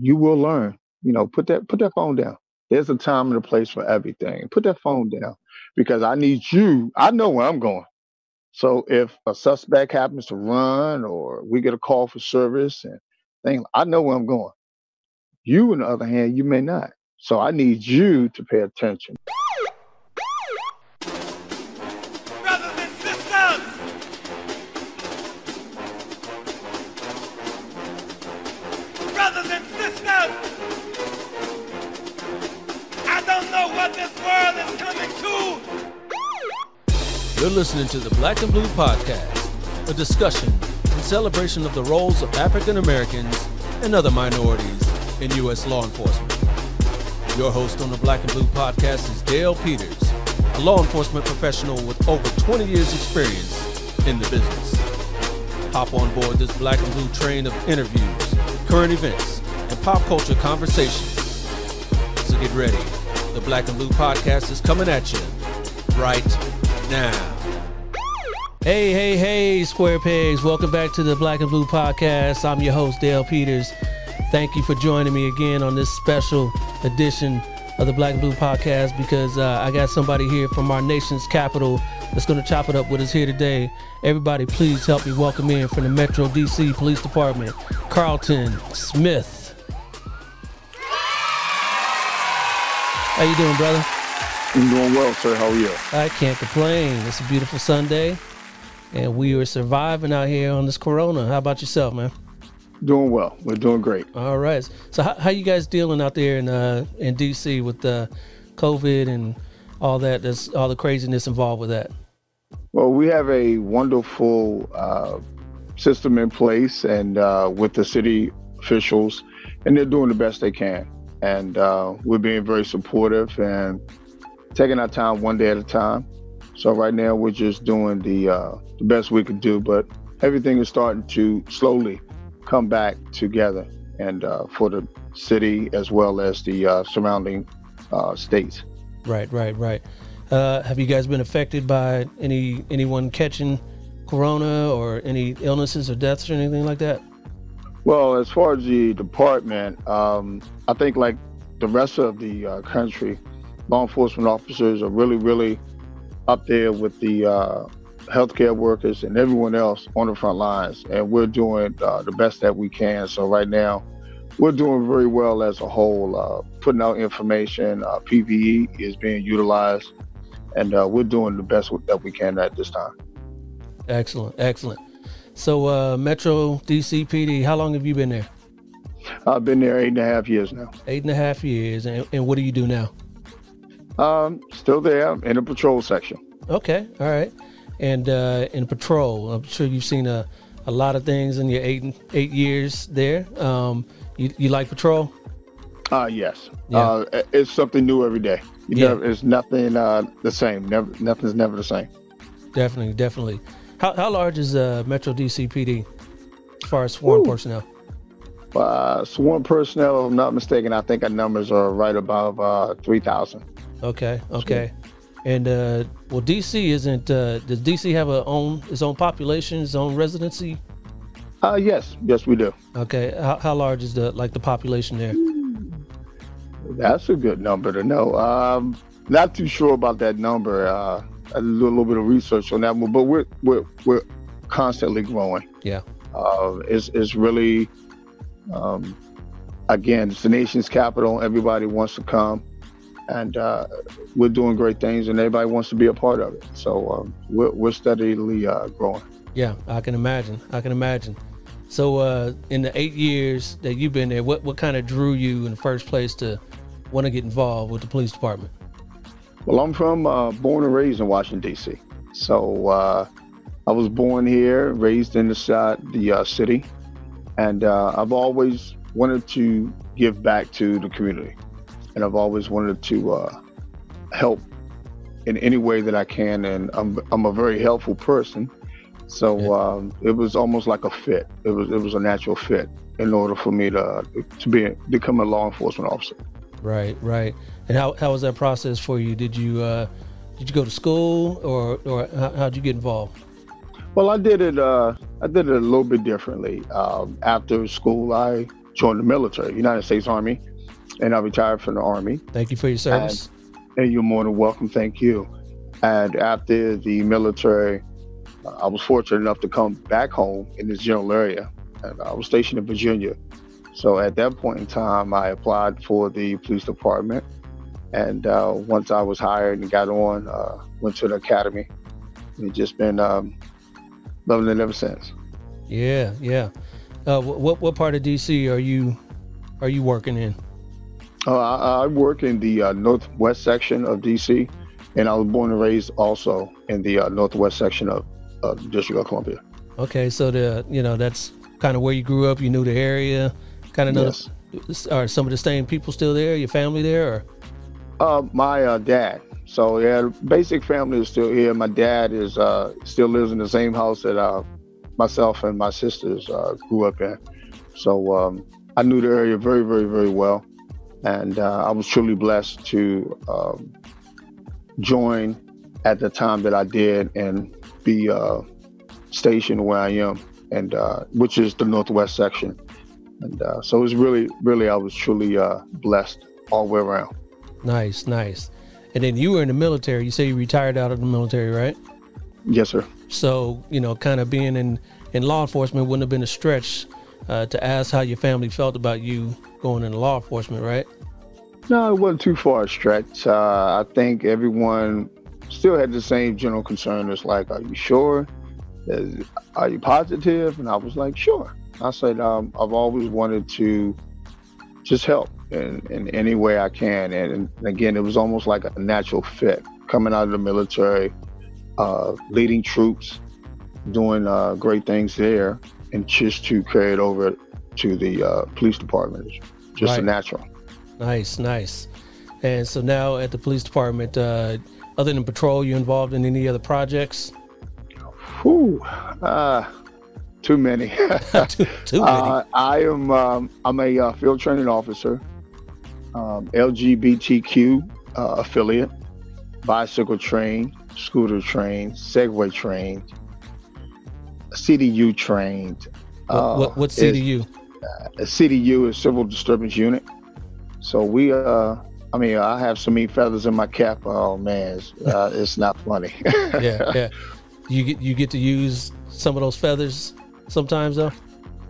you will learn. You know, put that put that phone down. There's a time and a place for everything. Put that phone down because I need you. I know where I'm going. So if a suspect happens to run or we get a call for service and things, I know where I'm going. You, on the other hand, you may not. So I need you to pay attention. You're listening to the Black and Blue Podcast, a discussion and celebration of the roles of African Americans and other minorities in U.S. law enforcement. Your host on the Black and Blue Podcast is Dale Peters, a law enforcement professional with over 20 years' experience in the business. Hop on board this Black and Blue train of interviews, current events, and pop culture conversations. So get ready. The Black and Blue Podcast is coming at you right now. Hey, hey, hey, Square Pegs. Welcome back to the Black and Blue Podcast. I'm your host, Dale Peters. Thank you for joining me again on this special edition of the Black and Blue Podcast because uh, I got somebody here from our nation's capital that's going to chop it up with us here today. Everybody, please help me welcome in from the Metro DC Police Department, Carlton Smith. How you doing, brother? I'm doing well, sir. How are you? I can't complain. It's a beautiful Sunday, and we are surviving out here on this Corona. How about yourself, man? Doing well. We're doing great. All right. So, how, how you guys dealing out there in uh, in DC with uh, COVID and all that? There's all the craziness involved with that. Well, we have a wonderful uh, system in place, and uh, with the city officials, and they're doing the best they can. And uh, we're being very supportive and taking our time one day at a time. So right now we're just doing the uh, the best we could do, but everything is starting to slowly come back together, and uh, for the city as well as the uh, surrounding uh, states. Right, right, right. Uh, have you guys been affected by any anyone catching corona or any illnesses or deaths or anything like that? Well, as far as the department, um, I think like the rest of the uh, country, law enforcement officers are really, really up there with the uh, healthcare workers and everyone else on the front lines. And we're doing uh, the best that we can. So right now, we're doing very well as a whole, uh, putting out information. Uh, PPE is being utilized, and uh, we're doing the best that we can at this time. Excellent, excellent. So, uh, Metro DCPD, how long have you been there? I've been there eight and a half years now. Eight and a half years. And, and what do you do now? Um, still there in the patrol section. Okay, all right. And uh, in patrol, I'm sure you've seen a, a lot of things in your eight eight years there. Um, you, you like patrol? Uh, yes. Yeah. Uh, it's something new every day. You yeah. Never, it's nothing uh, the same. Never, nothing's never the same. Definitely, definitely. How, how large is uh, Metro DC PD as far as sworn Ooh. personnel? Uh, sworn personnel, if I'm not mistaken, I think our numbers are right above uh, 3,000. Okay, okay. And uh, well, DC isn't. Uh, does DC have a own its own population, its own residency? Uh, yes, yes, we do. Okay, how, how large is the like the population there? That's a good number to know. Um, not too sure about that number. Uh, a little, little bit of research on that one, but we're we're we're constantly growing. Yeah, uh, it's it's really, um, again, it's the nation's capital. Everybody wants to come and uh, we're doing great things, and everybody wants to be a part of it. So um, we're, we're steadily uh, growing. Yeah, I can imagine. I can imagine. So, uh, in the eight years that you've been there, what what kind of drew you in the first place to want to get involved with the police department? Well, I'm from uh, born and raised in Washington D.C. So uh, I was born here, raised in the the uh, city, and I've always wanted to give back to the community and I've always wanted to uh, help in any way that I can. And I'm I'm a very helpful person, so yeah. um, it was almost like a fit. It was it was a natural fit in order for me to to be become a law enforcement officer. Right, right. And how how was that process for you? Did you uh, did you go to school or or how, how'd you get involved? Well, I did it. Uh, I did it a little bit differently. Um, after school, I joined the military, United States Army, and I retired from the Army. Thank you for your service. And, you're more than welcome. Thank you. And after the military, uh, I was fortunate enough to come back home in this general area. And I was stationed in Virginia. So at that point in time, I applied for the police department. And uh, once I was hired and got on, uh, went to the academy. And just been um, loving it ever since. Yeah, yeah. Uh, what what part of DC are you are you working in? Uh, I, I, work in the uh, northwest section of DC, and I was born and raised also in the uh, northwest section of the District of Columbia. Okay, so the you know that's kind of where you grew up. You knew the area, kind of know. Yes. The, are some of the same people still there? Your family there? Or? Uh, my uh, dad. So yeah, basic family is still here. My dad is uh, still lives in the same house that uh, myself and my sisters uh, grew up in. So um, I knew the area very, very, very well, and uh, I was truly blessed to um, join at the time that I did and be uh, stationed where I am, and uh, which is the northwest section. And uh, so it was really, really, I was truly uh, blessed all the way around. Nice, nice. And then you were in the military. You say you retired out of the military, right? Yes, sir. So you know, kind of being in in law enforcement wouldn't have been a stretch uh, to ask how your family felt about you going into law enforcement, right? No, it wasn't too far a stretch. Uh, I think everyone still had the same general concern. It's like, are you sure? Are you positive? And I was like, sure. I said, um, I've always wanted to just help in, in any way I can. And, and, again, it was almost like a natural fit coming out of the military, uh, leading troops, doing uh, great things there, and just to carry it over to the uh, police department. It's Just right. a natural. Nice, nice. And so now at the police department, uh, other than patrol, you involved in any other projects? Whew, uh, too many. too, too, many. Uh, I am. Um, I'm a uh, field training officer, um, LGBTQ uh, affiliate, bicycle trained, scooter trained, Segway trained, CDU trained. What, uh, what, what CDU? A CDU is Civil Disturbance Unit. So we, uh, I mean, I have so many feathers in my cap. Oh man, it's, uh, it's not funny. yeah, yeah. You get you get to use some of those feathers sometimes though.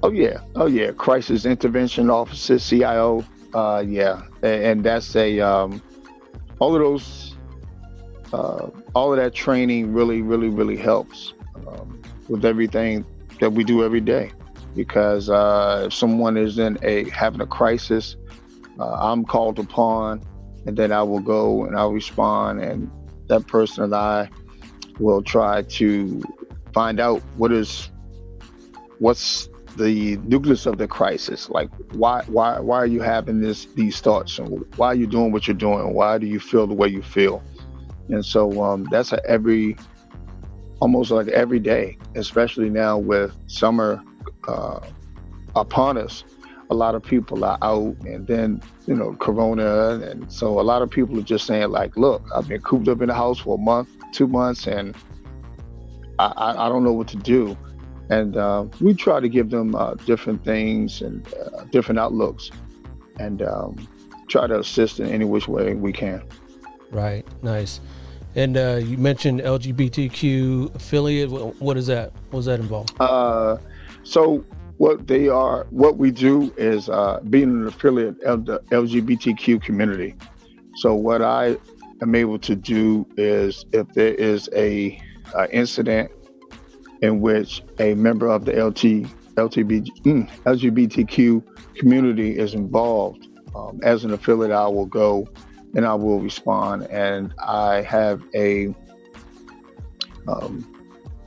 Oh yeah, oh yeah. Crisis Intervention Officer, CIO. Uh, yeah, and, and that's a um, all of those, uh, all of that training really, really, really helps. Um, with everything that we do every day. Because uh, if someone is in a having a crisis, uh, I'm called upon, and then I will go and I'll respond, and that person and I will try to find out what is what's the nucleus of the crisis. Like why why why are you having this these thoughts, and why are you doing what you're doing? Why do you feel the way you feel? And so um, that's every almost like every day, especially now with summer uh, upon us. A lot of people are out, and then you know Corona, and so a lot of people are just saying like, "Look, I've been cooped up in the house for a month, two months, and I, I, don't know what to do." And uh, we try to give them uh, different things and uh, different outlooks, and um, try to assist in any which way we can. Right. Nice. And uh, you mentioned LGBTQ affiliate. What is that? What does that involve? So what they are, what we do is uh, being an affiliate of the LGBTQ community. So what I am able to do is, if there is a incident in which a member of the LT, LGBTQ, mm, community is involved, um, as an affiliate, I will go and I will respond. And I have a, um,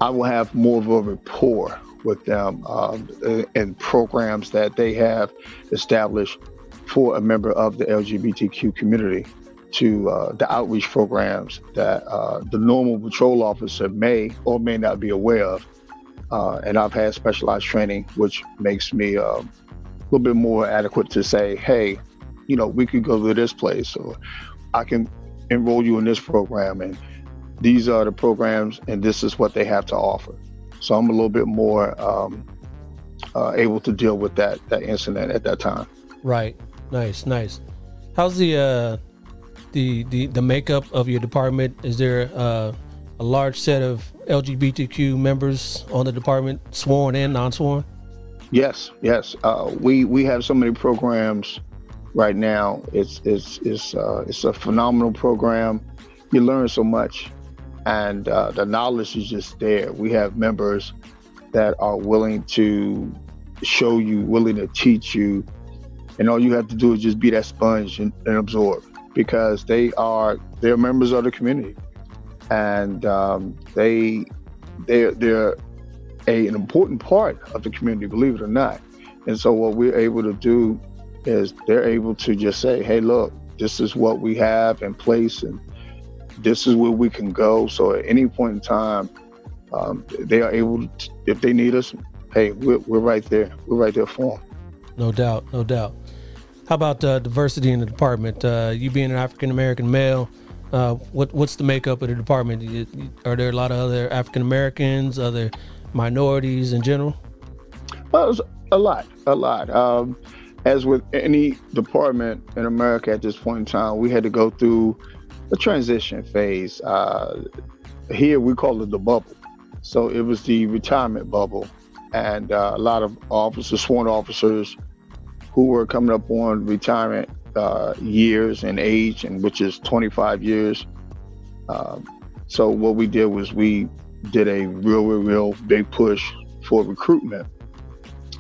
I will have more of a rapport with them um, and programs that they have established for a member of the LGBTQ community to uh, the outreach programs that uh, the normal patrol officer may or may not be aware of. Uh, and I've had specialized training, which makes me uh, a little bit more adequate to say, hey, you know, we could go to this place or I can enroll you in this program and these are the programs and this is what they have to offer. So I'm a little bit more um, uh, able to deal with that that incident at that time. Right. Nice. Nice. How's the uh, the the the makeup of your department? Is there uh, a large set of LGBTQ members on the department, sworn and non-sworn? Yes. Yes. Uh, we we have so many programs right now. It's it's it's uh, it's a phenomenal program. You learn so much, and uh, the knowledge is just there. We have members that are willing to show you, willing to teach you, and all you have to do is just be that sponge and, and absorb because they are they're members of the community, and um, they they're they're a, an important part of the community, believe it or not. And so what we're able to do is they're able to just say, "Hey, look, this is what we have in place, and this is where we can go." So at any point in time, um, they are able, to, if they need us, hey, we're, we're right there. We're right there for them. No doubt, no doubt. How about uh, diversity in the department? Uh, you being an African American male, uh, what what's the makeup of the department? Are there a lot of other African Americans, other minorities in general? Well, a lot, a lot. Um, as with any department in America at this point in time, we had to go through a transition phase. Uh, here we call it the bubble. So it was the retirement bubble, and uh, a lot of officers, sworn officers, who were coming up on retirement uh, years and age, and which is 25 years. Um, so what we did was we did a real, real, real big push for recruitment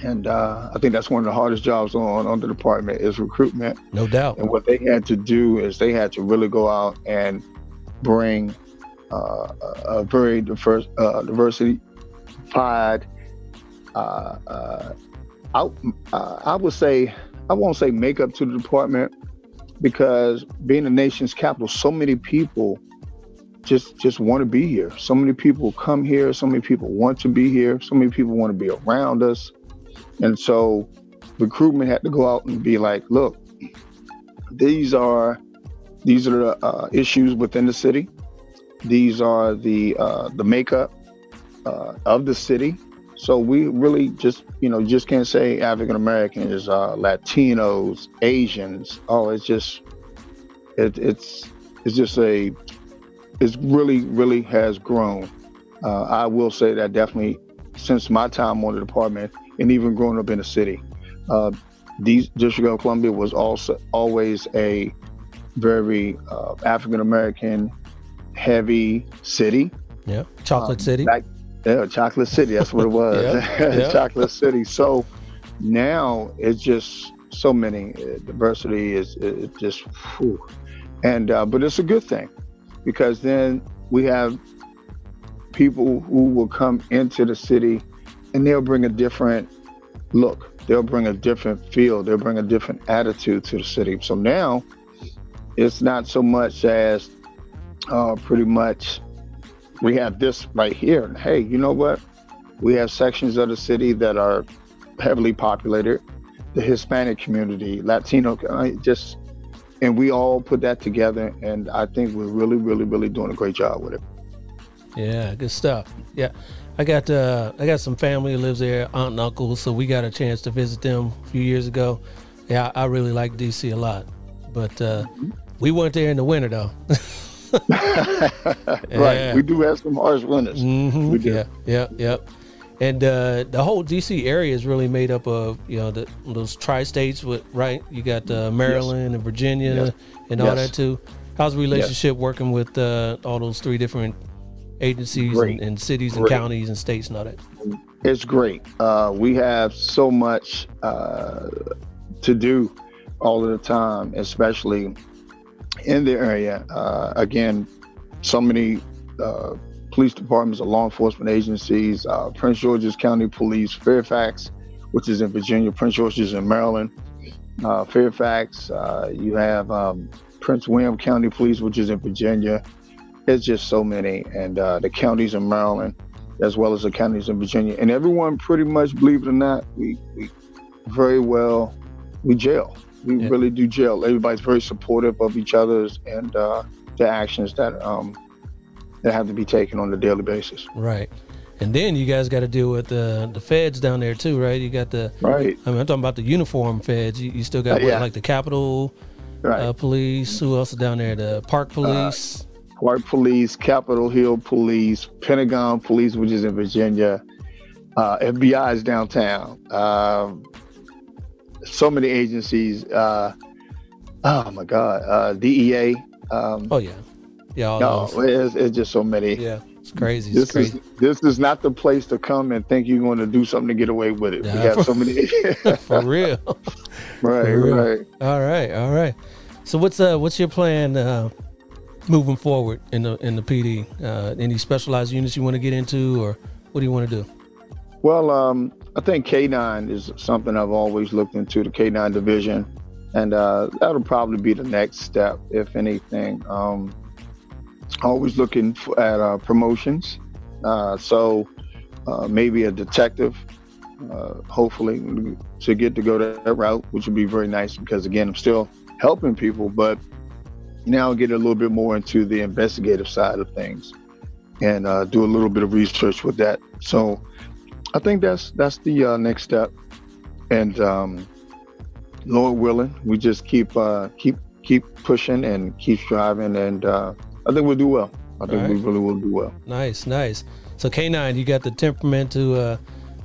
and uh, I think that's one of the hardest jobs on, on the department is recruitment. No doubt. And what they had to do is they had to really go out and bring uh, a very diverse, uh, diversified. Uh, uh, I, uh, I would say I won't say makeup to the department because being the nation's capital, so many people just just want to be here. So many people come here. So many people want to be here. So many people want to be around us. And so recruitment had to go out and be like, look, these are these are the uh, issues within the city. These are the uh, the makeup uh, of the city. So we really just you know just can't say African Americans, uh, Latinos, Asians. Oh, it's just it, it's it's just a it's really really has grown. Uh, I will say that definitely since my time on the department, and even growing up in the city. Uh, these District of Columbia was also always a very uh, African American heavy city. Yeah, chocolate um, city. Back, yeah, chocolate city. That's what it was. yeah, yeah. chocolate city. So now it's just so many uh, diversity is it just, whew. and uh, but it's a good thing because then we have people who will come into the city and they'll bring a different look. They'll bring a different feel. They'll bring a different attitude to the city. So now it's not so much as uh, pretty much we have this right here. Hey, you know what? We have sections of the city that are heavily populated, the Hispanic community, Latino, just, and we all put that together. And I think we're really, really, really doing a great job with it. Yeah, good stuff. Yeah. I got uh, I got some family who lives there, aunt and uncle, so we got a chance to visit them a few years ago. Yeah, I, I really like DC a lot, but uh, we weren't there in the winter though. right, we do have some harsh winters. Mm-hmm. Yeah, yeah, yeah. And uh, the whole DC area is really made up of you know the, those tri-states with right. You got uh, Maryland yes. and Virginia yes. and all yes. that too. How's the relationship working with uh, all those three different agencies and, and, cities great. and counties and states and all that? It's great. Uh, we have so much uh, to do all of the time, especially in the area. Uh, again, so many uh, police departments or law enforcement agencies, uh, Prince George's County Police, Fairfax, which is in Virginia, Prince George's in Maryland, uh, Fairfax, you have um, Prince William County Police, which is in Virginia, it's just so many, and uh, the counties in Maryland, as well as the counties in Virginia, and everyone pretty much, believe it or not, we, we very well we jail. We yeah. really do jail. Everybody's very supportive of each other's and uh, the actions that um, that have to be taken on a daily basis. Right. And then you guys got to deal with the the feds down there too, right? You got the right. I mean, I'm talking about the uniform feds. You, you still got Uh, what, yeah. like the Capitol Right. uh, Police. Who else is down there? The Park Police. Park Police, Capitol Hill Police, Pentagon Police, which is in Virginia. Uh, FBI is downtown. Um, so many agencies. Uh, oh my God. Uh, DEA. Um, oh yeah, yeah. All no, it's, it's just so many. Yeah, it's crazy. It's This crazy. is this is not the place to come and think you're going to do something to get away with it. We have so many. For real. right, For real. right. All right, all right. So what's uh what's your plan uh moving forward in the in the PD? Uh any specialized units you want to get into or what do you want to do? Well, um, I think K9 is something I've always looked into, the K9 division, and uh, that'll probably be the next step, if anything. Um, always looking at uh, promotions, uh, so uh, maybe a detective, uh, hopefully, to get to go that route, which would be very nice because, again, I'm still helping people, but now get a little bit more into the investigative side of things and uh, do a little bit of research with that. So, I think that's that's the uh, next step, and um, Lord willing, we just keep uh, keep keep pushing and keep striving, and uh, I think we'll do well. I think All we really will do well. Nice, nice. So K9, you got the temperament to uh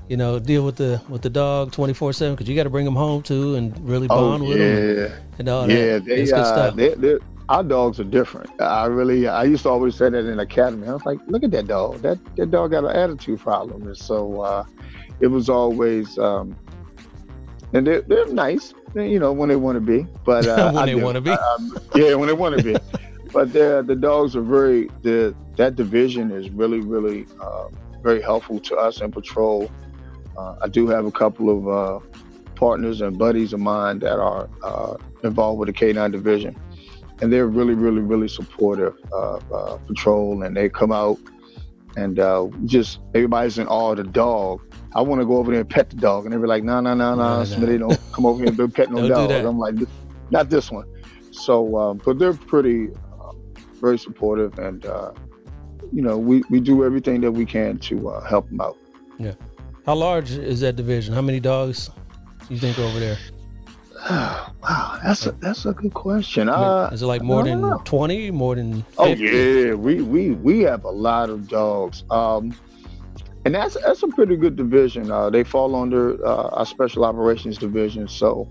you know deal with the with the dog 24/7 cuz you got to bring them home too and really Oh bond with them yeah, and all yeah. that. They, good uh, stuff. they, they, our dogs are different. I really, I used to always say that in academy. I was like, look at that dog. That that dog got an attitude problem, and so uh, it was always. Um, and they're, they're nice, you know, when they want to be. But uh, When I they wanna be. Um, yeah, when they want to be. but the dogs are very the that division is really really uh, very helpful to us in patrol. Uh, I do have a couple of uh, partners and buddies of mine that are uh, involved with the K9 division, and they're really really really supportive of uh, patrol, and they come out and uh, just everybody's in awe of the dog. I want to go over there and pet the dog, and they're like, "No, no, no, No, no, don't come over here and be petting no do dog." I'm like, "Not this one." So, um, but they're pretty, uh, very supportive, and uh, you know, we we do everything that we can to uh, help them out. Yeah. How large is that division? How many dogs do you think over there? wow, that's a that's a good question. Uh, is it like more than 20, more than 50? Oh yeah, we we we have a lot of dogs, um, and that's that's a pretty good division. Uh, they fall under uh, our special operations division, so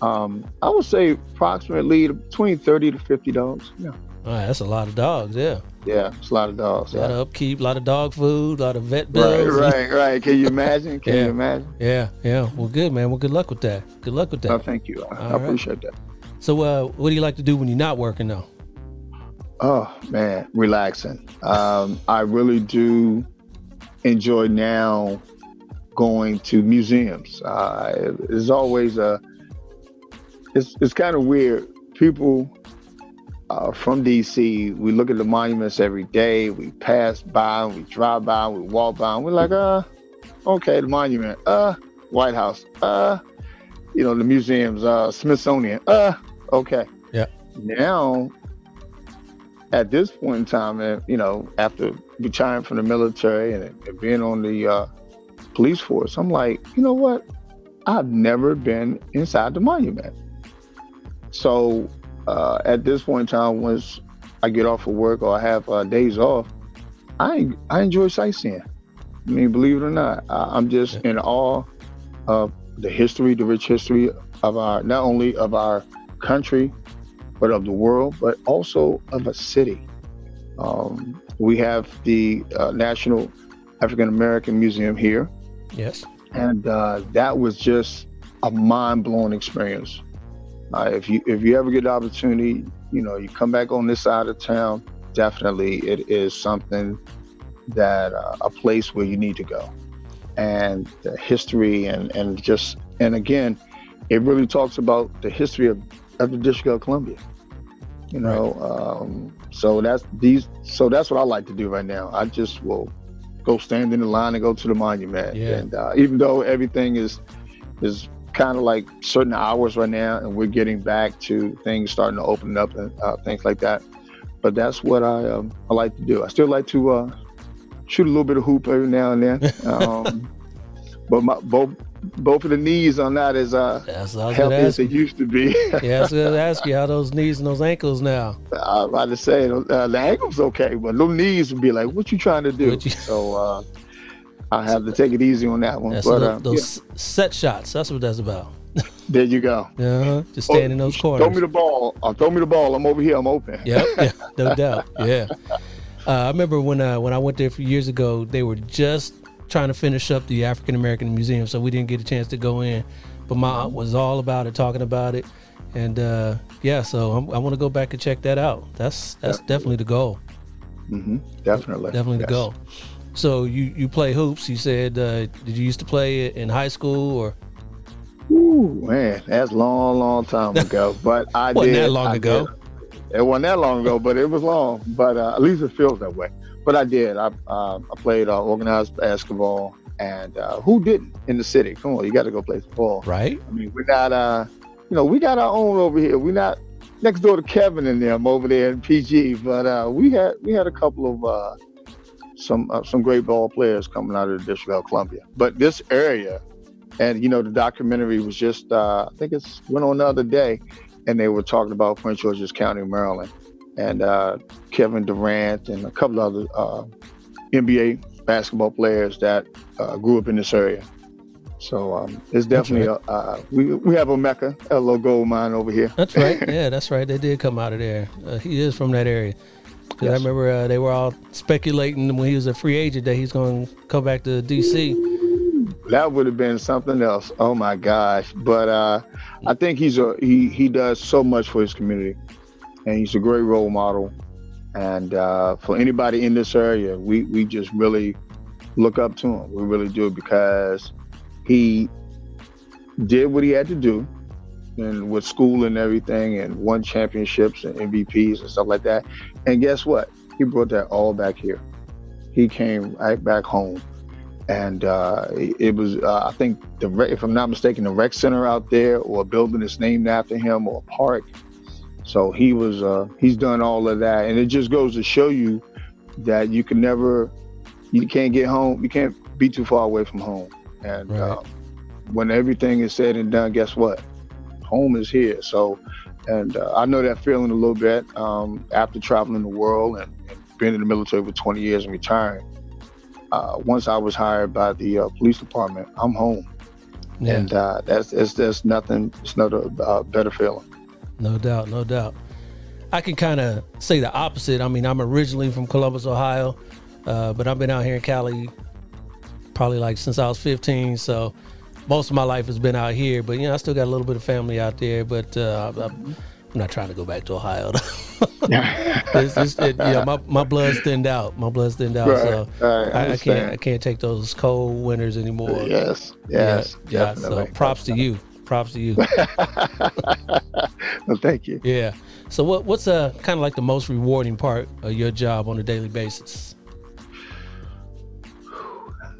um, I would say approximately between thirty to fifty dogs. Yeah, right, that's a lot of dogs, yeah. Yeah, it's a lot of dogs. A lot of upkeep, a lot of dog food, a lot of vet bills. right, right. right. Can you imagine? Can Yeah. you imagine? Yeah, yeah. Well, good, man. Well, good luck with that. Good luck with that. Oh, thank you. I, I All right. appreciate that. So, uh, what do you like to do when you're not working, though? Oh man, relaxing. Um, I really do enjoy now going to museums. Uh, it's always a. It's it's kind of weird. People uh, from DC, we look at the monuments every day. We pass by, we drive by, we walk by, and we're like, uh, okay, the monument, uh, White House, uh, you know, the museums, uh, Smithsonian, uh, okay. Yeah. Now at this point in time, and you know, after retiring from the military and, and being on the uh, police force, I'm like, you know what? I've never been inside the monument. So uh, at this point in time, once I get off of work or I have uh, days off, I I enjoy sightseeing. I mean, believe it or not, I, I'm just in awe of the history, the rich history of our not only of our country, but of the world, but also of a city. Um, we have the uh, National African American Museum here, Yes. and uh, that was just a mind-blowing experience. Uh, if you if you ever get the opportunity, you know, you come back on this side of town, definitely it is something that uh, a place where you need to go, and the history and and just and again, it really talks about the history of, of the District of Columbia. You know, um, so that's these. So that's what I like to do right now. I just will go stand in the line and go to the monument. Yeah. And uh, even though everything is is kind of like certain hours right now, and we're getting back to things starting to open up and uh, things like that. But that's what I um, I like to do. I still like to uh, shoot a little bit of hoop every now and then. Um, but my both both of the knees on that is as uh healthy as they used to be. yeah, I was going to ask you how those knees and those ankles now. I was about to say uh, the ankles okay, but those knees would be like, "What you trying to do?" You... So uh, I have to take it easy on that one. Yeah, so but, those, uh, those yeah. set shots, that's what that's about. there you go. Uh-huh. Just stand oh, in those corners. Throw me the ball. Uh, throw me the ball. I'm over here. I'm open. Yep, yeah no doubt. Yeah. Uh, I remember when uh, when I went there a few years ago, they were just trying to finish up the African American Museum, so we didn't get a chance to go in. But my aunt was all about it, talking about it, and uh, yeah, so I'm, i want to go back and check that out. That's that's definitely, definitely the goal. Mm-hmm. Definitely, definitely yes. the goal. So you you play hoops? You said uh, did you used to play in high school or? Ooh man, that's long, long time ago. But I wasn't did. that long I ago. Did. It wasn't that long ago, but it was long. But uh, at least it feels that way. But I did. I uh, I played uh, organized basketball, and uh, who didn't in the city? Come on, you got to go play ball. Right. I mean, we're not. Uh, you know, we got our own over here. We're not next door to Kevin and them over there in PG, but uh, we had we had a couple of uh, some uh, some great ball players coming out of the District of Columbia. But this area, and you know, the documentary was just uh, I think it's went on the other day, and they were talking about Prince George's County, Maryland, and uh, Kevin Durant and a couple other uh, NBA basketball players that uh, grew up in this area. So um, it's definitely right. a, uh, we we have a mecca, a little gold mine over here. That's right. yeah, that's right. They did come out of there. Uh, he is from that area. Yes. I remember uh, they were all speculating when he was a free agent that he's going to come back to DC. That would have been something else. Oh my gosh! But uh, I think he's a he he does so much for his community, and he's a great role model. And uh, for anybody in this area, we we just really look up to him. We really do because he did what he had to do and with school and everything and won championships and MVPs and stuff like that. And guess what? He brought that all back here. He came right back home. And uh, it was, uh, I think, the if I'm not mistaken, the rec center out there or a building that's named after him or a park. So he was, uh, he's done all of that. And it just goes to show you that you can never, you can't get home, you can't be too far away from home. And right. Uh, when everything is said and done, guess what? home is here. So, and uh, I know that feeling a little bit um, after traveling the world and, and, being in the military for 20 years and retiring. Uh, once I was hired by the uh, police department, I'm home. Yeah. And uh, that's it's, there's nothing. It's not a uh, better feeling. No doubt, no doubt. I can kind of say the opposite. I mean, I'm originally from Columbus, Ohio, uh, but I've been out here in Cali probably like since I was 15. So most of my life has been out here, but you know, I still got a little bit of family out there. But uh, I'm, I'm not trying to go back to Ohio. it's, it's, it, yeah, my my blood's thinned out. My blood's thinned out, right, so right, I, I, can't I can't take those cold winters anymore. Yes, yes, yeah. yeah so props to you. Props to you. well, thank you. Yeah. So what what's uh kind of like the most rewarding part of your job on a daily basis?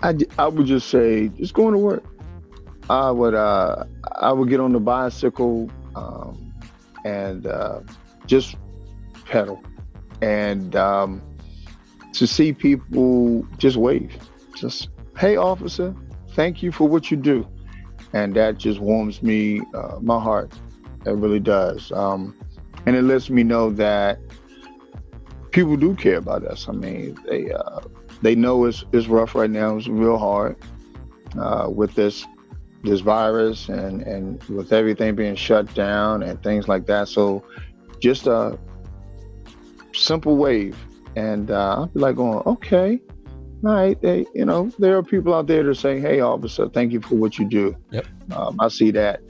I, I would just say just going to work. I would uh, I would get on the bicycle um, and uh, just pedal, and um, to see people just wave, just hey officer, thank you for what you do, and that just warms me uh, my heart. It really does, um, and it lets me know that people do care about us. I mean, they uh, they know it's it's rough right now. It's real hard uh, with this this virus and and with everything being shut down and things like that. So just a simple wave, and uh, I'll be like going, okay, all right. They, you know, there are people out there that say, hey, officer, thank you for what you do. Yep. Um, I see that,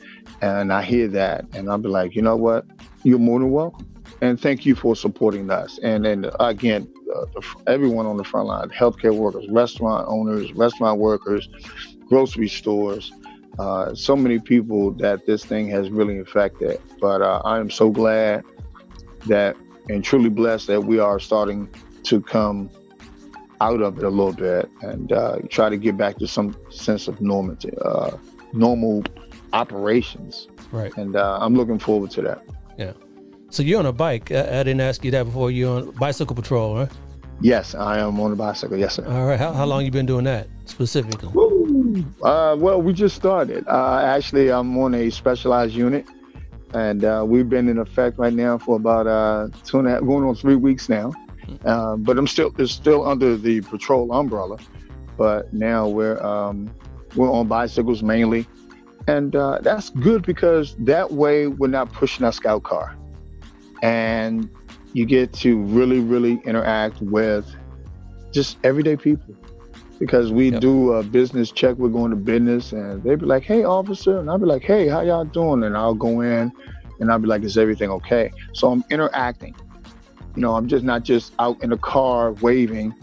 and I hear that, and I'll be like, you know what, you're more than welcome, and thank you for supporting us. And then again, uh, everyone on the front line, healthcare workers, restaurant owners, restaurant workers, grocery stores uh, so many people that this thing has really affected. But uh, I am so glad that and truly blessed that we are starting to come out of it a little bit and uh, try to get back to some sense of normality, uh, normal operations. Right. And uh, I'm looking forward to that. Yeah. So you're on a bike. I, I, didn't ask you that before. You're on bicycle patrol, huh? Yes, I am on a bicycle. Yes, sir. All right. How, how long you been doing that specifically? Uh, well, we just started. Uh, actually, I'm on a specialized unit, and uh, we've been in effect right now for about uh, two and a half, going on three weeks now. Uh, but I'm still it's still under the patrol umbrella. But now we're um, we're on bicycles mainly, and uh, that's good because that way we're not pushing our scout car, and you get to really really interact with just everyday people because we Yep. do a business check. We're going to business, and they'd be like, "Hey, officer," and I'll be like, "Hey, how y'all doing?" And I'll go in, and I'll be like, "Is everything okay?" So I'm interacting. You know, I'm just not just out in the car waving,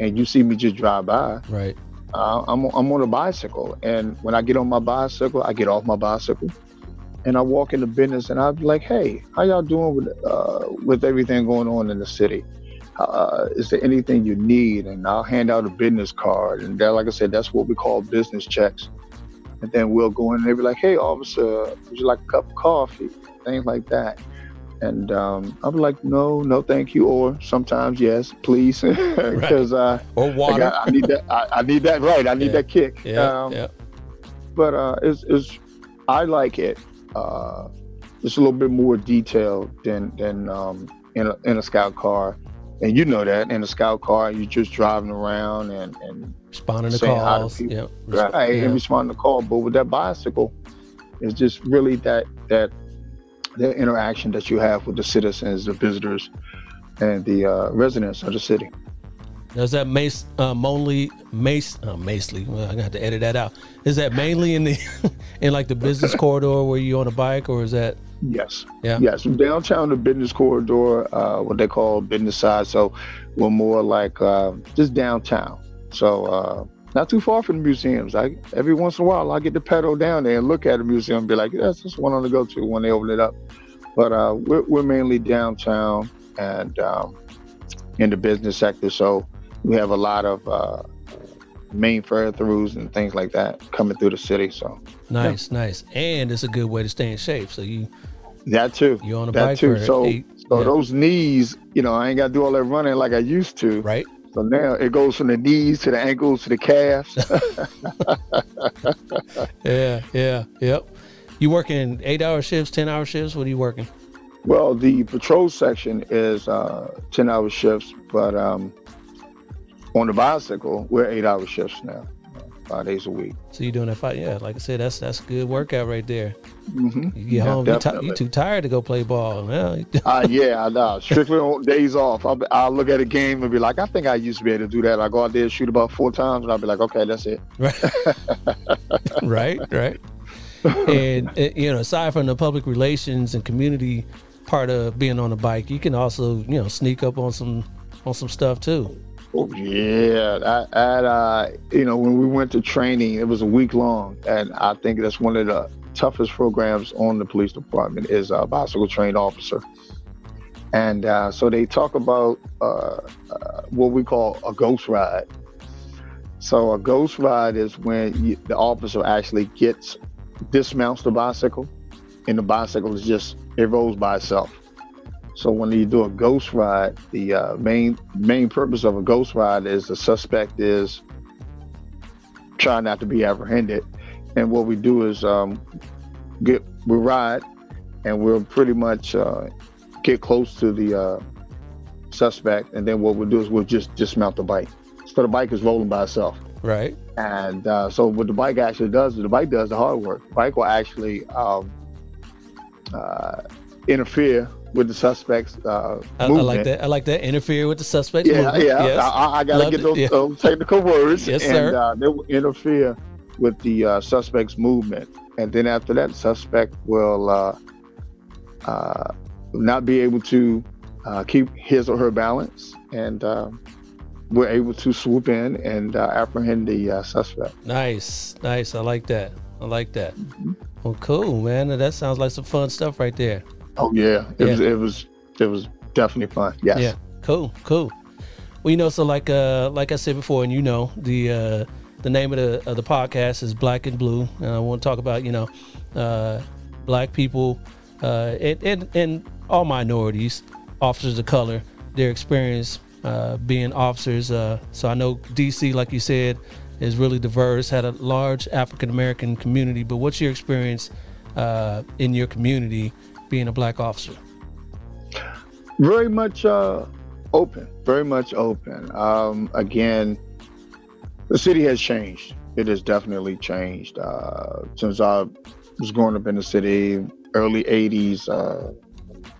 and you see me just drive by. Right. Uh, I'm I'm on a bicycle, and when I get on my bicycle, I get off my bicycle, and I walk into business, and I'll be like, "Hey, how y'all doing with uh, with everything going on in the city?" Uh, is there anything you need? And I'll hand out a business card. And that, like I said, that's what we call business checks. And then we'll go in and they'll be like, hey, officer, would you like a cup of coffee? Things like that. And um, I'm like, no, no, thank you. Or sometimes, yes, please. Because uh, Or I, water. got- I need that. I, I need that. Right. I need Yeah. that kick. yeah. Um, yeah. but uh, it's, it's I like it. Uh, it's a little bit more detailed than than um, in a in a scout car, and you know that in a scout car you're just driving around and and Responding to to calls. people. Yeah. Resp- right yeah. and responding to call. But with that bicycle, it's just really that that that interaction that you have with the citizens, the visitors, and the uh, residents of the city. Does that mace uh, mainly mace uh, macely? Well, I got to edit that out. Is that mainly in the in like the business corridor where you on a bike, or is that Yes. Yeah. Yes. Downtown, the business corridor, uh, what they call business side. So we're more like uh, just downtown. So uh, not too far from the museums. I every once in a while I get to pedal down there and look at a museum and be like, that's just one I on to go to when they open it up. But uh, we're, we're mainly downtown and um, in the business sector. So we have a lot of uh, main fare throughs and things like that coming through the city. So nice, nice, and it's a good way to stay in shape. So you that too. you on a that bike too. So, eight, so yeah. those knees, you know, I ain't got to do all that running like I used to. right? So now it goes from the knees to the ankles to the calves. Yeah, yeah, yep. You working eight hour shifts, ten hour shifts? What are you working? well, the patrol section is uh, ten hour shifts, but um, on the bicycle we're eight hour shifts now, five days a week. So you're doing that fight? Yeah, like I said, that's that's good workout right there. hmm You get Yeah, home, you, ti- definitely. you too tired to go play ball. Well, Uh, yeah, I know. Strictly on days off. I'll, I'll look at a game and be like, I think I used to be able to do that. I go out there and shoot about four times, and I'll be like, okay, that's it. right, right. And uh, you know, aside from the public relations and community part of being on a bike, you can also you know sneak up on some on some stuff too. Yeah, I, at uh, you know when we went to training, it was a week long, and I think that's one of the toughest programs on the police department is a bicycle trained officer. And uh, so they talk about uh, uh, what we call a ghost ride. So a ghost ride is when you, the officer actually gets dismounts the bicycle, and the bicycle is just it rolls by itself. So when you do a ghost ride, the uh, main main purpose of a ghost ride is the suspect is trying not to be apprehended, and what we do is um, get we ride, and we'll pretty much uh, get close to the uh, suspect, and then what we'll do is we'll just dismount the bike. So the bike is rolling by itself. Right. And uh, so what the bike actually does is the bike does the hard work. The bike will actually um, uh, interfere with the suspect's uh, I, I like that. I like that. Interfere with the suspects. Yeah, movement. yeah. Yes. I, I- gotta Loved get those, yeah. those technical words. Yes, and, sir. Uh, they will interfere with the uh, suspect's movement, and then after that, the suspect will uh, uh, not be able to uh, keep his or her balance, and uh, we're able to swoop in and uh, apprehend the uh, suspect. Nice, nice. I like that. I like that. Mm-hmm. Well, cool, man. That sounds like some fun stuff right there. Oh yeah, it Yeah. was it was it was definitely fun. Yes. Yeah, cool, cool. Well, you know, so like uh like I said before, and you know, the uh the name of the of the podcast is Black and Blue, and I want to talk about you know, uh, black people, uh, and and, and all minorities, officers of color, their experience uh, being officers. Uh, so I know DC, like you said, is really diverse, had a large African American community. But what's your experience uh, in your community being a black officer? Very much uh, open, very much open. Um, again, the city has changed. It has definitely changed uh, since I was growing up in the city, early '80s uh,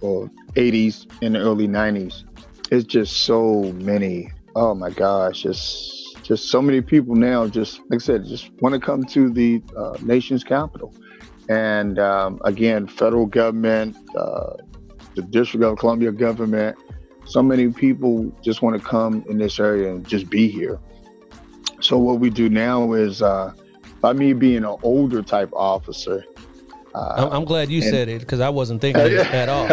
or '80s and the early '90s. It's just so many. Oh my gosh, just just so many people now. Just like I said, just want to come to the uh, nation's capital. And um, again, federal government, uh, the District of Columbia government, so many people just want to come in this area and just be here. So what we do now is, uh, by me being an older type officer, uh, I'm glad you and, said it because I wasn't thinking it at all.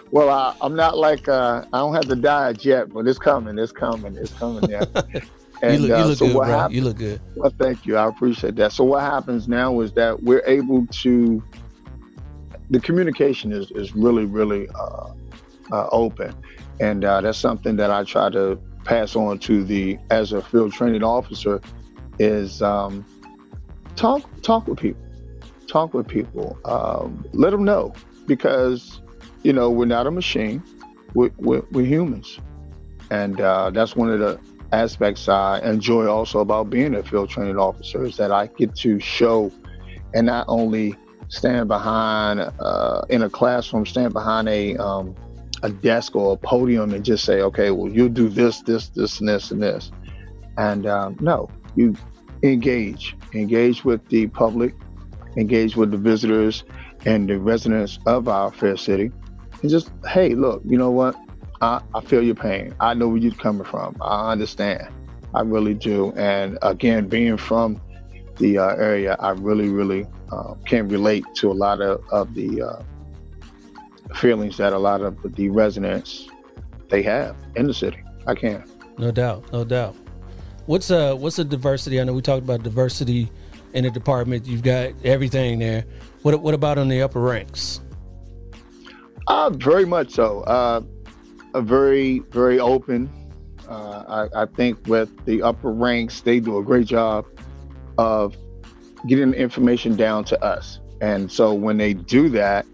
well, I, am not like uh, I don't have to diet yet, but it's coming. It's coming. It's coming. Yeah. And, you look, you look so good, bro. Happens, you look good. Well, thank you. I appreciate that. So what happens now is that we're able to. The communication is is really really uh, uh, open, and uh, that's something that I try to pass on to the as a field training officer is um, talk talk with people, talk with people, um, let them know because you know we're not a machine, we're, we're, we're humans, and uh, that's one of the aspects I enjoy also about being a field training officer is that I get to show and not only stand behind uh, in a classroom, stand behind a um, a desk or a podium and just say, okay, well, you do this, this, this, and this, and this. And um, no, you engage, engage with the public, engage with the visitors and the residents of our fair city, and just, hey, look, you know what? I, I feel your pain. I know where you're coming from. I understand. I really do. And again, being from the uh, area, I really, really uh, can relate to a lot of, of the uh, feelings that a lot of the residents they have in the city. I can. No doubt, no doubt. What's uh what's the diversity? I know we talked about diversity in the department. You've got everything there. What what about on the upper ranks? Uh, very much so. Uh, a very, very open. Uh, I, I, think with the upper ranks, they do a great job of getting the information down to us. And so when they do that,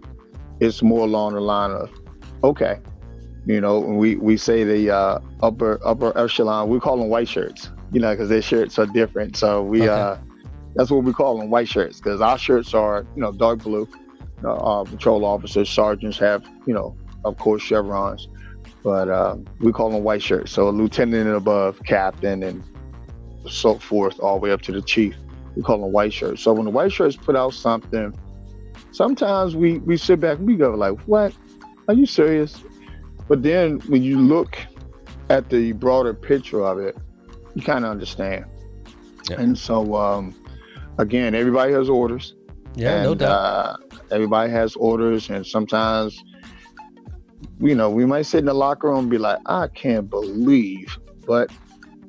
it's more along the line of, okay, you know, we, we say the uh, upper upper echelon, we call them white shirts, you know, because their shirts are different. So we okay. uh, that's what we call them white shirts because our shirts are you know dark blue. Uh, our patrol officers, sergeants have you know of course chevrons but uh, we call them white shirts. So a lieutenant and above, captain, and so forth, all the way up to the chief. We call them white shirts. So when the white shirts put out something, sometimes we we sit back and we go like, "What? Are you serious?" But then when you look at the broader picture of it, you kind of understand. Yeah. And so, um, again, everybody has orders. Yeah, and, no doubt. Uh, everybody has orders, and sometimes you know, we might sit in the locker room and be like, I can't believe, but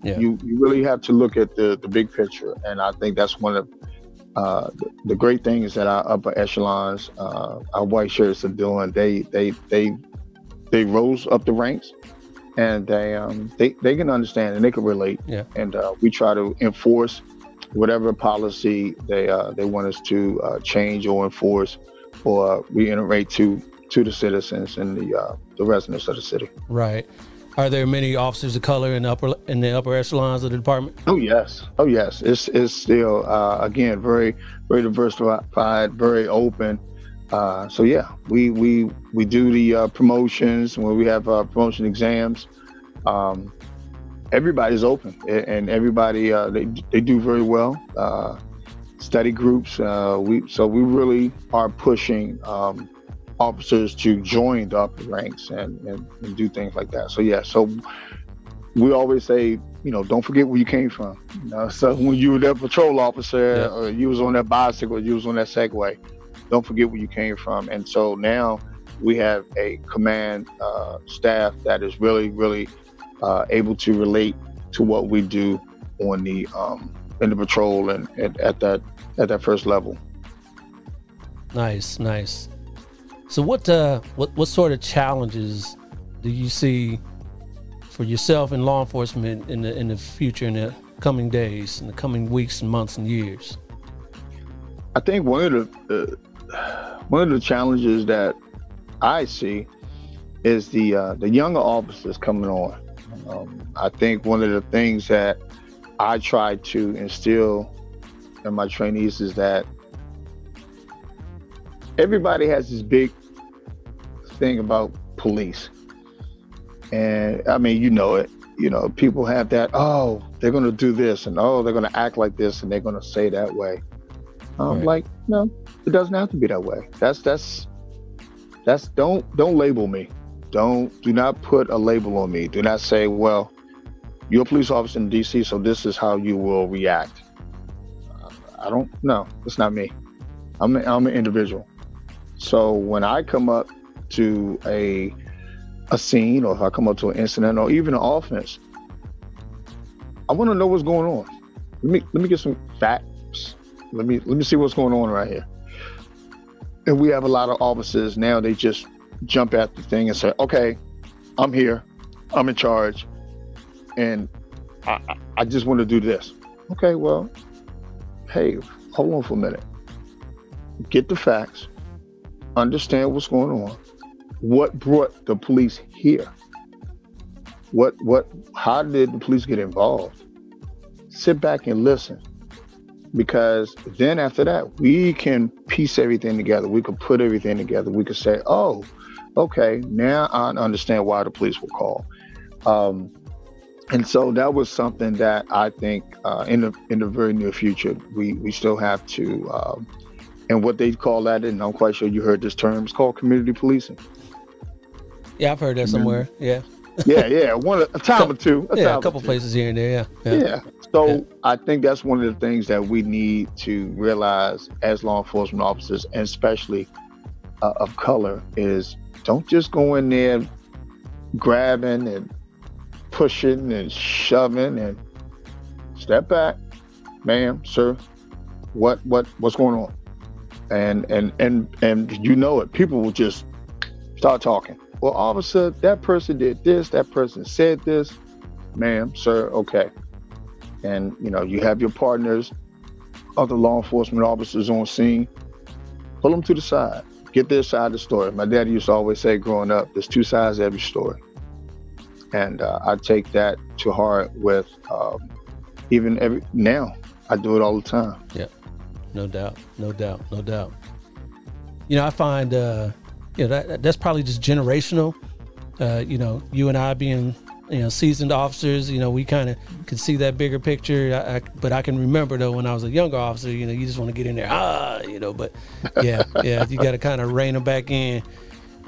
yeah. you, you really have to look at the, the big picture. And I think that's one of uh, the, the, great things that our upper echelons, uh, our white shirts are doing. They, they, they, they rose up the ranks and they, um, they, they can understand and they can relate. Yeah. And uh, we try to enforce whatever policy they, uh, they want us to uh, change or enforce or reiterate to to the citizens and the uh, the residents of the city. Right. Are there many officers of color in the upper in the upper echelons of the department? Oh yes, oh yes. It's it's still uh, again very very diversified, very open. Uh, so yeah, we we we do the uh, promotions when we have uh, promotion exams. Um, everybody's open and everybody uh, they they do very well. Uh, study groups. we so we really are pushing. Um, officers to join the upper ranks and, and, and do things like that. So yeah, so we always say, you know, don't forget where you came from. You know, so when you were that patrol officer, yeah. or you was on that bicycle, you was on that Segway, don't forget where you came from. And so now we have a command uh, staff that is really, really uh, able to relate to what we do on the um, in the patrol and, and at that at that first level. Nice, nice. So what uh what what sort of challenges do you see for yourself in law enforcement in the in the future in the coming days in the coming weeks and months and years? I think one of the uh, one of the challenges that i see is the uh, the younger officers coming on. Um, i think one of the things that i try to instill in my trainees is that everybody has this big thing about police. And I mean, you know it. You know, people have that, oh, they're going to do this and oh, they're going to act like this and they're going to say that way. I'm right. like, no, it doesn't have to be that way. That's, that's, that's, don't, don't label me. Don't, do not put a label on me. Do not say, well, you're a police officer in DC, so this is how you will react. I don't, no, it's not me. I'm, a, I'm an individual. So when I come up to a a scene or if I come up to an incident or even an offense, I want to know what's going on. Let me let me get some facts. Let me let me see what's going on right here. And we have a lot of officers now. They just jump at the thing and say, "Okay, I'm here. I'm in charge, and I, I just want to do this." Okay, well, hey, hold on for a minute. Get the facts understand what's going on, what brought the police here, what what how did the police get involved? Sit back and listen. Because then after that, we can piece everything together. We can put everything together. We can say, oh, okay, now I understand why the police were called. Um, and so that was something that I think uh, in the in the very near future we we still have to um, and what they call that, and I'm quite sure you heard this term, it's called community policing. Yeah, I've heard that somewhere. Yeah. yeah, yeah, one a time or two. A yeah, a couple places here and there. Yeah. Yeah. yeah. So yeah. I think that's one of the things that we need to realize as law enforcement officers, and especially uh, of color, is don't just go in there grabbing and pushing and shoving and step back, ma'am, sir. What what what's going on? and and and and you know it. People will just start talking. Well, officer, that person did this. That person said this. Ma'am, sir, okay. And you know you have your partners, other law enforcement officers on scene. Pull them to the side. Get their side of the story. My dad used to always say, growing up, there's two sides to every story, and uh, I take that to heart. With um, even every now, I do it all the time. Yeah no doubt, no doubt, no doubt. You know, I find, uh, you know, that, that's probably just generational. Uh, you know, you and I being, you know, seasoned officers, you know, we kind of could see that bigger picture. I, I, but I can remember though when I was a younger officer, you know, you just want to get in there, ah, you know. But yeah, yeah, you got to kind of rein them back in.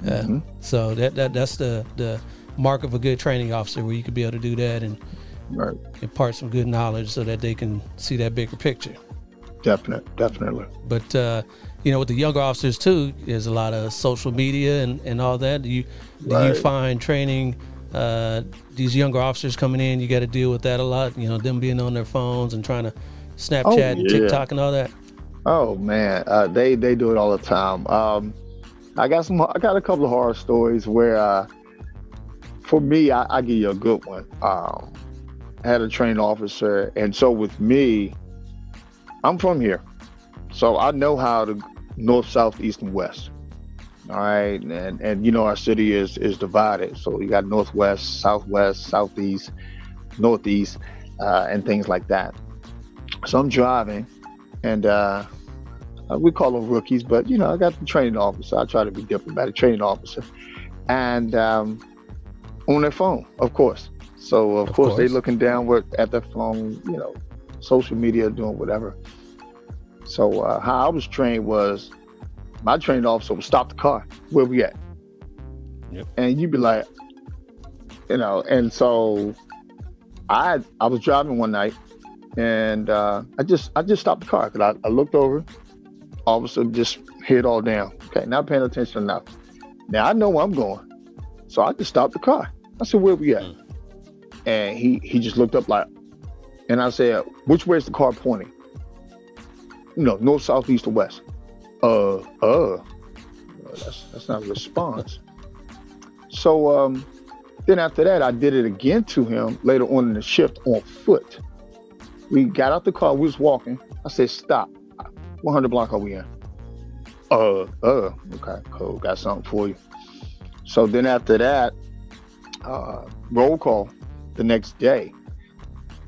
Uh, mm-hmm. So that, that that's the the mark of a good training officer, where you could be able to do that and right. impart some good knowledge so that they can see that bigger picture. Definite, definitely. But uh, you know, with the younger officers too, there's a lot of social media and, and all that. Do you do right. you find training uh, these younger officers coming in? You got to deal with that a lot. You know, them being on their phones and trying to Snapchat oh, yeah. and TikTok and all that. Oh man, uh, they they do it all the time. Um, I got some. I got a couple of horror stories where, uh, for me, I, I give you a good one. Um, I had a trained officer, and so with me, I'm from here, so I know how to north, south, east, and west. All right, and and you know our city is is divided, so you got northwest, southwest, southeast, northeast, uh, and things like that. So I'm driving, and uh, we call them rookies, but you know I got the training officer. I try to be diplomatic, training officer, and um, on their phone, of course. So of, of course, course they looking downward at their phone, you know, social media, doing whatever. So uh, how I was trained was my training officer would stop the car. Where we at? Yep. And you'd be like, you know, and so I I was driving one night and uh, I just I just stopped the car because I, I looked over, officer just hit all down. Okay, not paying attention enough. Now I know where I'm going, so I just stopped the car. I said, "Where we at?" Mm. And he he just looked up like, and I said, which way is the car pointing? Know, north, south, east, or west. Uh, uh. That's, that's not a response. so um, Then after that, I did it again to him later on in the shift on foot. We got out the car, we was walking. I said, stop. 100 block are we in? Uh, uh, okay, cool. Got something for you. So then after that, uh, roll call the next day.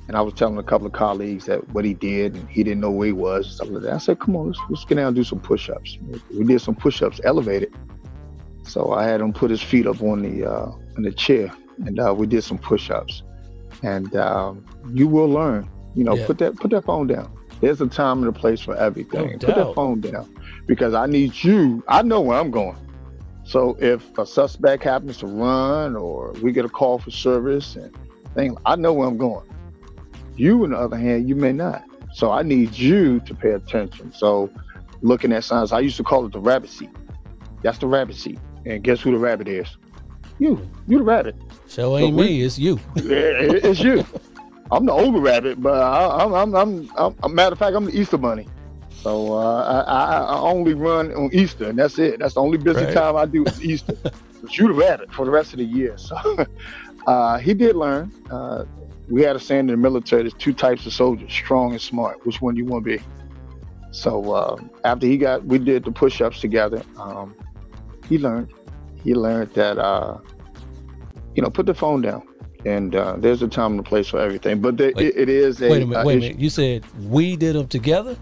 And I was telling a couple of colleagues that what he did and he didn't know where he was, stuff like that. I said, come on, let's, let's get down and do some push-ups. We did some push-ups, elevated. So I had him put his feet up on the uh, on the chair and uh, we did some push-ups. And um, you will learn, you know, Yeah. put that put that phone down. There's a time and a place for everything. No put that phone down because I need you. I know where I'm going. So if a suspect happens to run or we get a call for service and thing, I know where I'm going. You, on the other hand, you may not. So I need you to pay attention. So looking at signs, I used to call it the rabbit seat. That's the rabbit seat. And guess who the rabbit is? You. You the rabbit. So ain't we- me, it's you. It's you. I'm the older rabbit, but I, I'm, I'm, I'm, I'm, a matter of fact, I'm the Easter bunny. So uh, I, I, I only run on Easter, and that's it. That's the only busy Right. time I do is Easter. but you the rabbit for the rest of the year. So uh, he did learn. Uh, we had a saying in the military: there's two types of soldiers, strong and smart. Which one you want to be? So um, after he got, we did the push-ups together. Um, he learned. He learned that uh, you know, put the phone down. And uh, there's a time and a place for everything, but there, it, it is a. Wait a minute, uh, wait a minute. You said we did them together?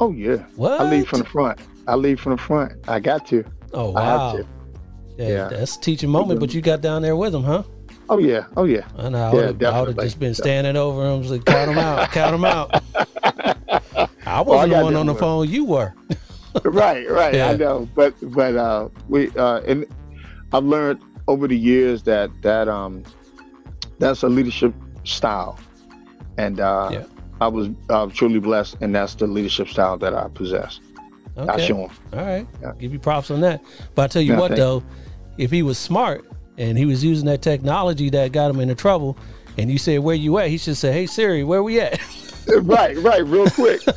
Oh yeah, What? I lead from the front. I lead from the front. I got to. oh, I have wow. to. Yeah, Yeah. That's a teaching moment, but you got down there with him, huh? Oh yeah. Oh yeah. I know. I Yeah, would have just been standing over him, like, count them out, count them out. I wasn't Well, I the one on the one. phone. You were. right. Right. Yeah. I know. But but uh, we uh, and I've learned over the years that that um that's a leadership style, and uh, Yeah. I was uh, truly blessed, and that's the leadership style that I possess. I Okay. show 'em. All right. Yeah. Give you props on that. But I tell you Yeah, what, though, if he was smart and he was using that technology that got him into trouble, and you said, Where you at? He should say, Hey, Siri, where we at? right. Right. Real quick.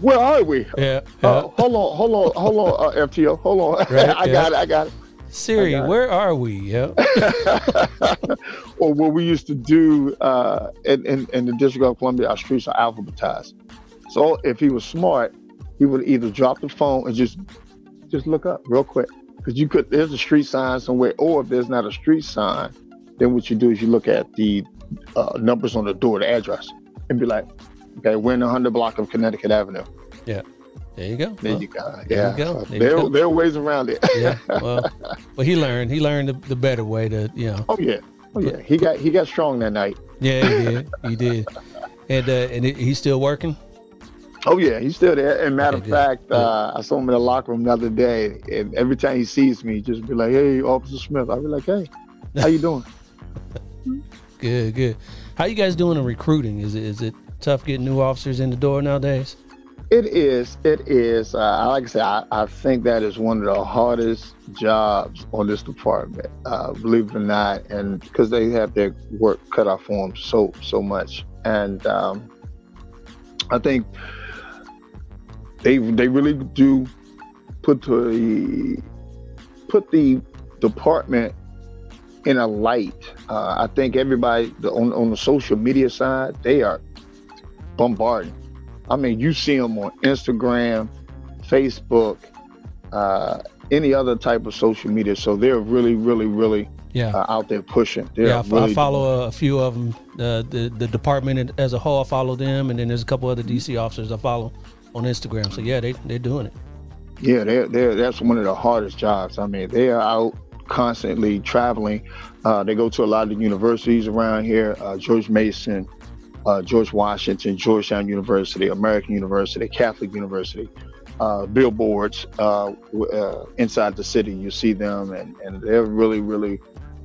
Where are we? yeah. Uh, hold on, hold on, hold on, uh, FTO, hold on. Right, I yeah. got it, I got it. Siri, got it. where are we? Yeah. or what we used to do uh, in, in, in the District of Columbia, our streets are alphabetized. So if he was smart, he would either drop the phone and just just look up real quick. Because you could there's a street sign somewhere, or if there's not a street sign, then what you do is you look at the uh, numbers on the door, the address, and be like, okay, we're in the 100 block of Connecticut Avenue. Yeah. There you go. There Well, you go. there Yeah. you go. There there, go. there are ways around it. yeah. Well, well, he learned. He learned the, the better way to, you know. Oh yeah. Oh yeah. He got he got strong that night. Yeah, he did. He did. And uh, and he- he's still working. Oh yeah, he's still there. And matter of fact, uh, I saw him in the locker room the other day, and every time he sees me, he just be like, "Hey, Officer Smith." I'll be like, "Hey, how you doing?" Good, good. How you guys doing in recruiting? Is it is it tough getting new officers in the door nowadays? it is. It is. Uh, like I said, I, I think that is one of the hardest jobs on this department. Uh, believe it or not, and because they have their work cut out for them so so much, and um, I think they they really do put the put the department in a light. Uh, I think everybody the, on on the social media side they are bombarding. I mean, you see them on Instagram, Facebook, uh, any other type of social media. So they're really, really, really Yeah. uh, out there pushing. They're yeah, I, f- I really follow a, a few of them. Uh, the the department as a whole, I follow them, and then there's a couple other DC officers I follow on Instagram. So yeah, they they're doing it. Yeah, they're, they're, that's one of the hardest jobs. I mean, they are out constantly traveling. Uh, they go to a lot of the universities around here, uh, George Mason, uh, George Washington, Georgetown University, American University, Catholic University, uh, billboards uh, uh, inside the city. You see them, and, and they're really, really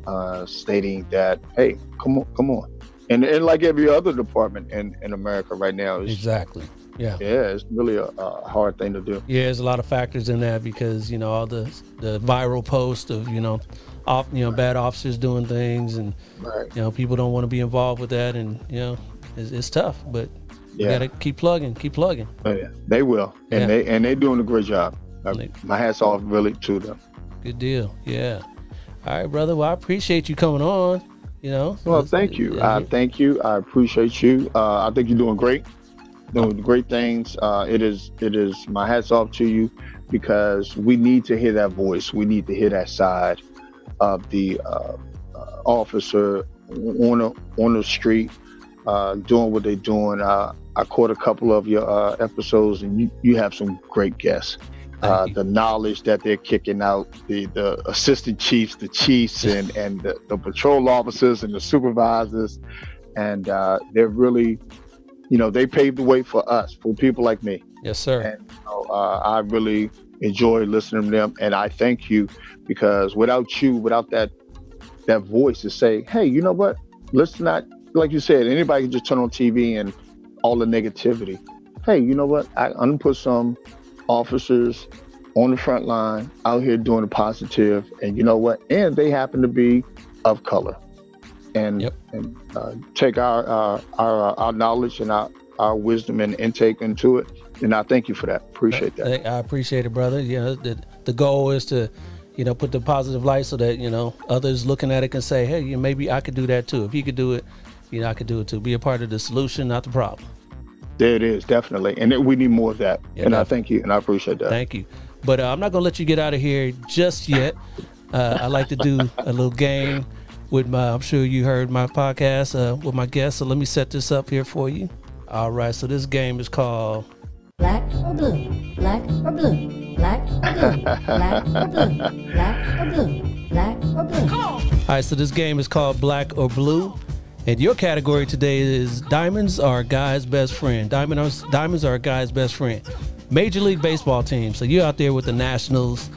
uh, stating that, hey, come on, come on. And, and like every other department in, in America right now, it's, Exactly. Yeah. yeah, it's really a, a hard thing to do. Yeah, there's a lot of factors in that because you know all the the viral posts of you know, off you know bad officers doing things, and Right. you know people don't want to be involved with that, and you know it's, it's tough, but you gotta keep plugging, keep plugging. Oh, yeah, they will, and Yeah. they and they're doing a great job. My hats off really to them. Good deal. Yeah. All right, brother. Well, I appreciate you coming on. You know. Well, thank you. I thank you. I appreciate you. Uh, I think you're doing great. Doing great things. Uh, it is. It is. My hats off to you because we need to hear that voice. We need to hear that side of the uh, uh, officer on the on the street uh, doing what they're doing. Uh, I caught a couple of your uh, episodes, and you, you have some great guests. Uh, the knowledge that they're kicking out, the, the assistant chiefs, the chiefs, and, and the, the patrol officers and the supervisors. And uh, they're really, you know, they paved the way for us, for people like me. Yes, sir. And you know, uh, I really enjoy listening to them, and I thank you because without you, without that that voice to say, hey, you know what? Let's not, like you said, anybody can just turn on TV and all the negativity. Hey, you know what? I, I'm put some officers on the front line out here doing the positive, and you know what? And they happen to be of color, and yep. and uh, take our uh, our our knowledge and our our wisdom and intake into it. And I thank you for that. Appreciate that. I appreciate it, brother. Yeah, the, the goal is to, you know, put the positive light so that you know others looking at it can say, hey, you know, maybe I could do that too. If he could do it, you know, I could do it too. Be a part of the solution, not the problem. There it is, definitely, and we need more of that. Yeah, and definitely. I thank you, and I appreciate that. Thank you. But uh, I'm not gonna let you get out of here just yet. Uh, I like to do a little game with my. I'm sure you heard my podcast uh, with my guests. So let me set this up here for you. All right. So this game is called Black or Blue. Black or Blue. Black or Blue. Black or Blue. Black or Blue. Black or Blue. All right. So this game is called Black or Blue. And your category today is diamonds are a guy's best friend. Diamonds, diamonds are a guy's best friend. Major League Baseball team. So you're out there with the Nationals.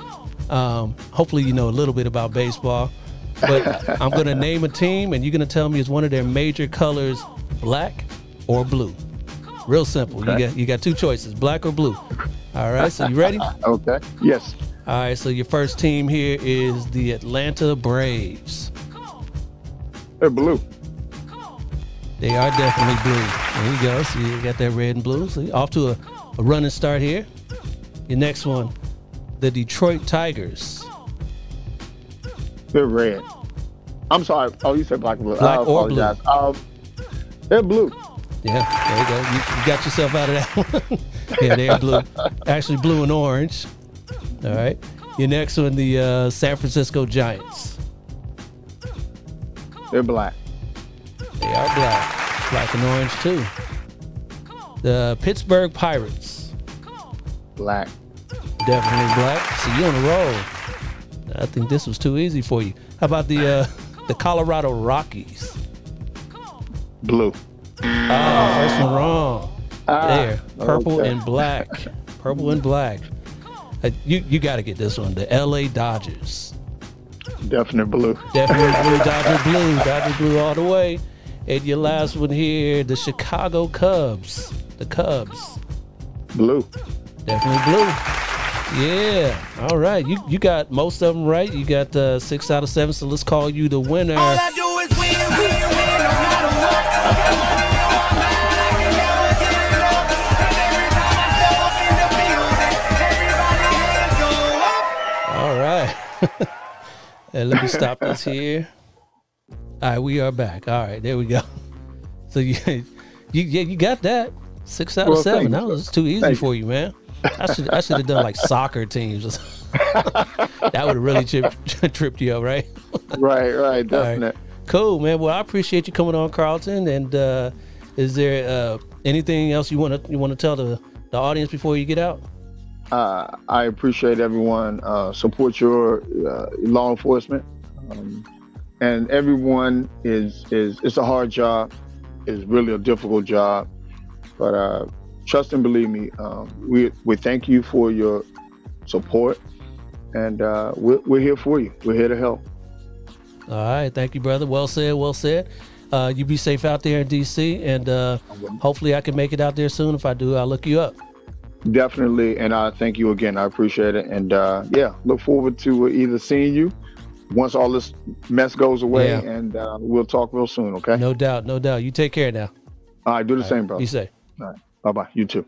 Um, hopefully you know a little bit about baseball. But I'm going to name a team, and you're going to tell me is one of their major colors black or blue. Real simple. Okay. You got you got two choices, black or blue. All right. So you ready? okay. Yes. All right. So your first team here is the Atlanta Braves. They're blue. They are definitely blue. There you go. So you got that red and blue. So off to a, a running start here. Your next one, the Detroit Tigers. They're red. I'm sorry. Oh, you said black and blue. Black or blue. Um, they're blue. Yeah, there you go. You, you got yourself out of that one. yeah, they're blue. Actually, blue and orange. All right. Your next one, the uh, San Francisco Giants. They're black. They are black. Black and orange too. The Pittsburgh Pirates. Black. Definitely black. So you on the roll. I think this was too easy for you. How about the uh, the Colorado Rockies? Blue. Oh, first one wrong. Ah, there, purple okay. and black. Purple and black. Uh, you you got to get this one. The L.A. Dodgers. Definite blue. Definitely blue. Dodger blue. Dodger blue all the way. And your last one here, the Chicago Cubs. The Cubs. Blue. Definitely blue. Yeah. All right. You you got most of them right. You got uh, six out of seven. So let's call you the winner. All I do is win, win, win, no matter what. All right. and let me stop this here. All right, we are back. All right, there we go. So you, you yeah, you got that six out well, of seven. That was too easy Thank for you, man. I should I should have done like soccer teams. that would have really tripped, tripped you up, right? right, right, definitely. Right. Cool, man. Well, I appreciate you coming on, Carlton. And uh, is there uh, anything else you want to you want to tell the the audience before you get out? Uh, I appreciate everyone. Uh, support your uh, law enforcement. Um, and everyone is is it's a hard job it's really a difficult job but uh, trust and believe me um, we we thank you for your support and uh, we're, we're here for you we're here to help all right thank you brother well said well said uh, you be safe out there in dc and uh, hopefully i can make it out there soon if i do i'll look you up definitely and i thank you again i appreciate it and uh, yeah look forward to either seeing you once all this mess goes away, yeah. and uh, we'll talk real soon. Okay. No doubt, no doubt. You take care now. All right. Do the all same, right. bro. Be safe. All right. Bye bye. You too.